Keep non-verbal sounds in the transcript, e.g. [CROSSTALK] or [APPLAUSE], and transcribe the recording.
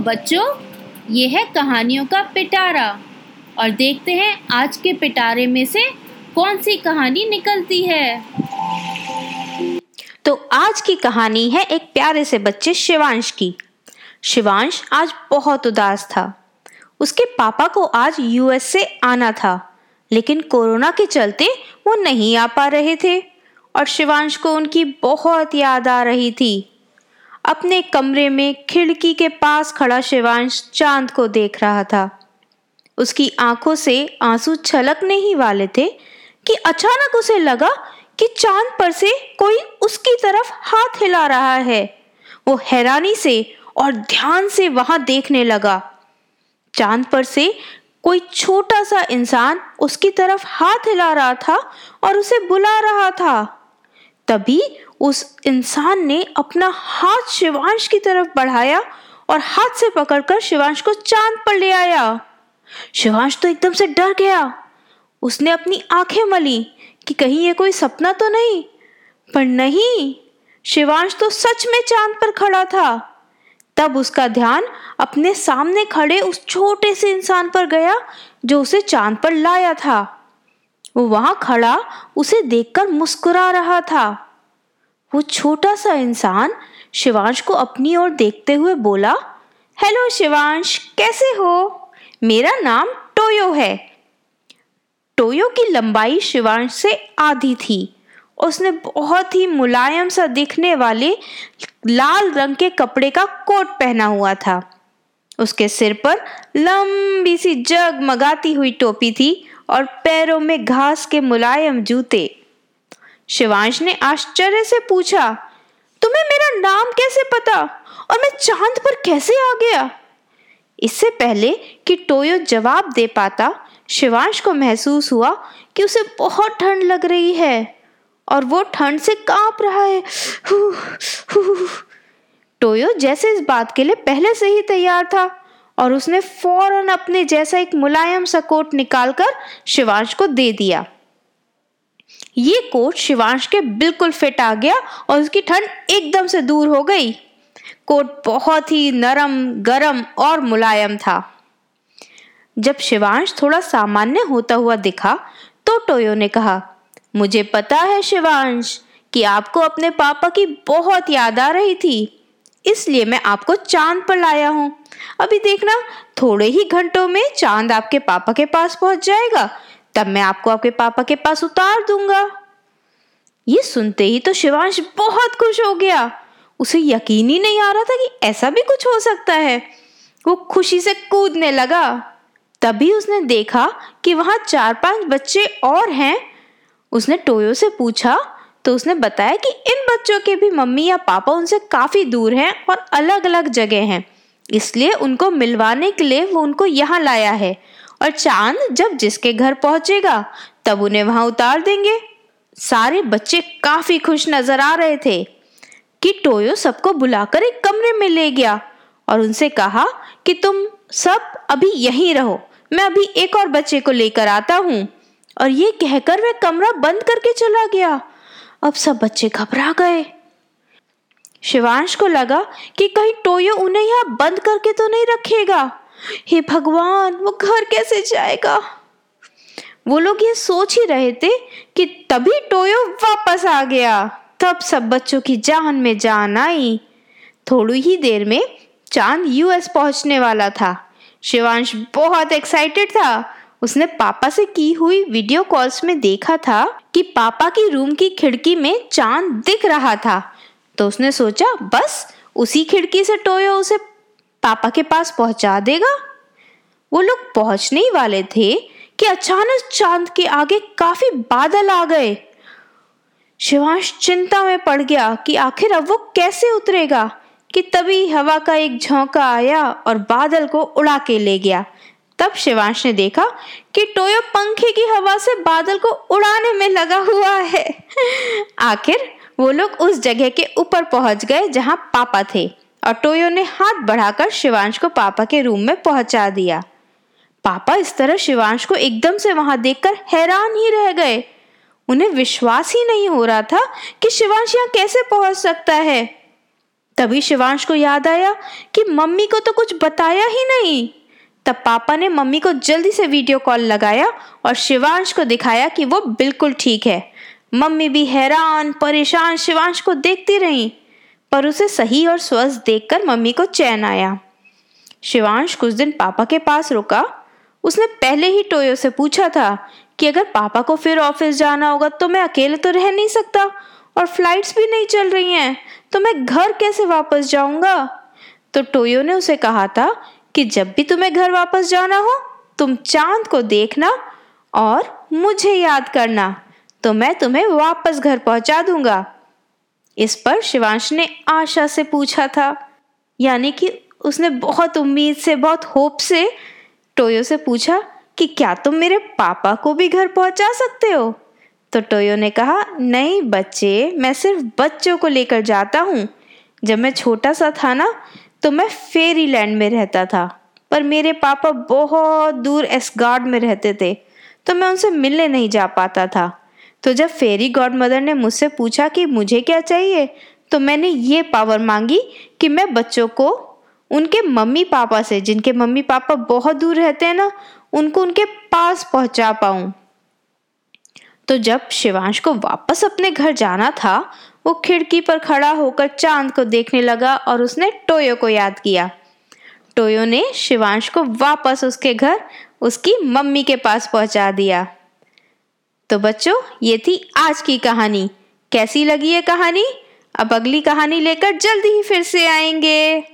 बच्चों, ये है कहानियों का पिटारा। और देखते हैं आज के पिटारे में से कौन सी कहानी निकलती है। तो आज की कहानी है एक प्यारे से बच्चे शिवांश की। शिवांश आज बहुत उदास था। उसके पापा को आज यूएस से आना था, लेकिन कोरोना के चलते वो नहीं आ पा रहे थे। और शिवांश को उनकी बहुत याद आ रही थी। अपने कमरे में खिड़की के पास खड़ा शिवांश चाँद को देख रहा था। उसकी आँखों से आँसू छलकने ही वाले थे कि अचानक उसे लगा कि चाँद पर से कोई उसकी तरफ़ हाथ हिला रहा है। वो हैरानी से और ध्यान से वहाँ देखने लगा। चाँद पर से कोई छोटा सा इंसान उसकी तरफ़ हाथ हिला रहा था और उसे बुला रहा था। तभी उस इंसान ने अपना हाथ शिवांश की तरफ़ बढ़ाया और हाथ से पकड़कर शिवांश को चाँद पर ले आया। शिवांश तो एकदम से डर गया। उसने अपनी आँखें मली कि कहीं ये कोई सपना तो नहीं? पर नहीं, शिवांश तो सच में चाँद पर खड़ा था। तब उसका ध्यान अपने सामने खड़े उस छोटे से इंसान पर गया जो उसे चाँद पर लाया था। वो वहाँ खड़ा, उसे देखकर मुस्कुरा रहा था। वो छोटा सा इंसान शिवांश को अपनी ओर देखते हुए बोला, हेलो शिवांश, कैसे हो? मेरा नाम टोयो है। टोयो की लंबाई शिवांश से आधी थी। उसने बहुत ही मुलायम सा दिखने वाले लाल रंग के कपड़े का कोट पहना हुआ था। उसके सिर पर लंबी सी जगमगाती हुई टोपी थी और पैरों में घास के मुलायम जूते। शिवांश ने आश्चर्य से पूछा तुम्हें मेरा नाम कैसे पता? और मैं चाँद पर कैसे आ गया? इससे पहले कि टोयो जवाब दे पाता शिवांश को महसूस हुआ कि उसे बहुत ठंड लग रही है और वो ठंड से काँप रहा है। हु, हु, टोयो जैसे इस बात के लिए पहले से ही तैयार था और उसने फ़ौरन अपने जैसा एक मुलायम सा कोट निकालकर शिवांश को दे दिया। ये कोट शिवांश के बिल्कुल फिट आ गया और उसकी ठंड एकदम से दूर हो गई। कोट बहुत ही नरम, गरम और मुलायम था। जब शिवांश थोड़ा सामान्य होता हुआ दिखा तो टोयो ने कहा, मुझे पता है शिवांश कि आपको अपने पापा की बहुत याद आ रही थी, इसलिए मैं आपको चाँद पर लाया हूँ। अभी देखना, थोड़े ही घंटों में चाँद आपके पापा के पास पहुँच जाएगा तब मैं आपको आपके पापा के पास उतार दूँगा। ये सुनते ही तो शिवांश बहुत खुश हो गया। उसे यकीन ही नहीं आ रहा था कि ऐसा भी कुछ हो सकता है। वो खुशी से कूदने लगा। तभी उसने देखा कि वहाँ चार पाँच बच्चे और हैं। उसने टोयो से पूछा तो उसने बताया कि इन बच्चों के भी मम्मी या पापा उनसे काफ़ी दूर हैं और अलग अलग जगह हैं। इसलिए उनको मिलवाने के लिए वो उनको यहाँ लाया है। और चाँद जब जिसके घर पहुंचेगा, तब उन्हें वहाँ उतार देंगे। सारे बच्चे काफ़ी खुश नज़र आ रहे थे कि टोयो सबको बुलाकर एक कमरे में ले गया और उनसे कहा कि तुम सब अभी यहीं रहो, मैं अभी एक और बच्चे को लेकर आता हूँ। और ये कहकर वह कमरा बंद करके चला गया। अब सब बच्चे घबरा गए। शिवांश को लगा कि कहीं टोयो उन्हें यहाँ बंद करके तो नहीं रखेगा। हे भगवान, वो घर कैसे जाएगा? वो लोग ये सोच ही रहे थे कि तभी टोयो वापस आ गया। तब सब बच्चों की जान में जान आई। थोड़ी ही देर में चाँद यूएस पहुँचने वाला था। शिवांश बहुत एक्साइटेड था। उसने पापा से की हुई वीडियो कॉल्स में देखा था कि पापा की रूम की खिड़की में चाँद दिख रहा था। तो उसने सोचा, बस, उसी खिड़की से टोयो उसे पापा के पास पहुँचा देगा? वो लोग पहुँचने ही वाले थे कि अचानक चाँद के आगे काफ़ी बादल आ गए। शिवांश चिंता में पड़ गया कि आखिर अब वो कैसे उतरेगा, कि तभी हवा का एक झोंका आया और बादल को उड़ा के ले गया। तब शिवांश ने देखा कि टोयो पंखे की हवा से बादल को उड़ाने में लगा हुआ है। [LAUGHS] आखिर वो लोग उस जगह के ऊपर पहुँच गए जहाँ पापा थे। और टोयो ने हाथ बढ़ाकर शिवांश को पापा के रूम में पहुँचा दिया। पापा इस तरह शिवांश को एकदम से वहाँ देखकर हैरान ही रह गए। उन्हें विश्वास ही नहीं हो रहा था कि शिवांश यहाँ कैसे पहुँच सकता है। तभी शिवांश को याद आया कि मम्मी को तो कुछ बताया ही नहीं। तब पापा ने मम्मी को जल्दी से वीडियो कॉल लगाया और शिवांश को दिखाया कि वो बिल्कुल ठीक है। मम्मी भी हैरान, परेशान शिवांश को देखती रही। पर उसे सही और स्वस्थ देखकर मम्मी को चैन आया। शिवांश कुछ दिन पापा के पास रुका। उसने पहले ही टोयो से पूछा था कि अगर पापा को फिर ऑफ़िस जाना होगा तो मैं अकेले तो रह नहीं सकता और फ्लाइट्स भी नहीं चल रही हैं तो मैं घर कैसे वापस जाऊँगा? तो टोयो ने उसे कहा था कि जब भी तुम्हें घर वापस जाना हो, तुम चाँद को देखना और मुझे याद करना तो मैं तुम्हें वापस घर पहुँचा दूँगा। इस पर शिवांश ने आशा से पूछा था, यानी कि उसने बहुत उम्मीद से, बहुत होप से टोयो से पूछा कि क्या तुम मेरे पापा को भी घर पहुँचा सकते हो? तो टोयो ने कहा, नहीं बच्चे, मैं सिर्फ़ बच्चों को लेकर जाता हूँ। जब मैं छोटा सा था ना तो मैं फेरी लैंड में रहता था, पर मेरे पापा बहुत दूर एसगार्ड में रहते थे तो मैं उनसे मिलने नहीं जा पाता था। तो जब फेरी गॉड मदर ने मुझसे पूछा कि मुझे क्या चाहिए तो मैंने ये पावर मांगी कि मैं बच्चों को उनके मम्मी पापा से, जिनके मम्मी पापा बहुत दूर रहते हैं ना, उनको उनके पास पहुँचा पाऊँ। तो जब शिवांश को वापस अपने घर जाना था, वो खिड़की पर खड़ा होकर चाँद को देखने लगा और उसने टोयो को याद किया। टोयो ने शिवांश को वापस उसके घर, उसकी मम्मी के पास पहुँचा दिया। तो बच्चों, ये थी आज की कहानी। कैसी लगी ये कहानी? अब अगली कहानी लेकर जल्दी ही फिर से आएँगे।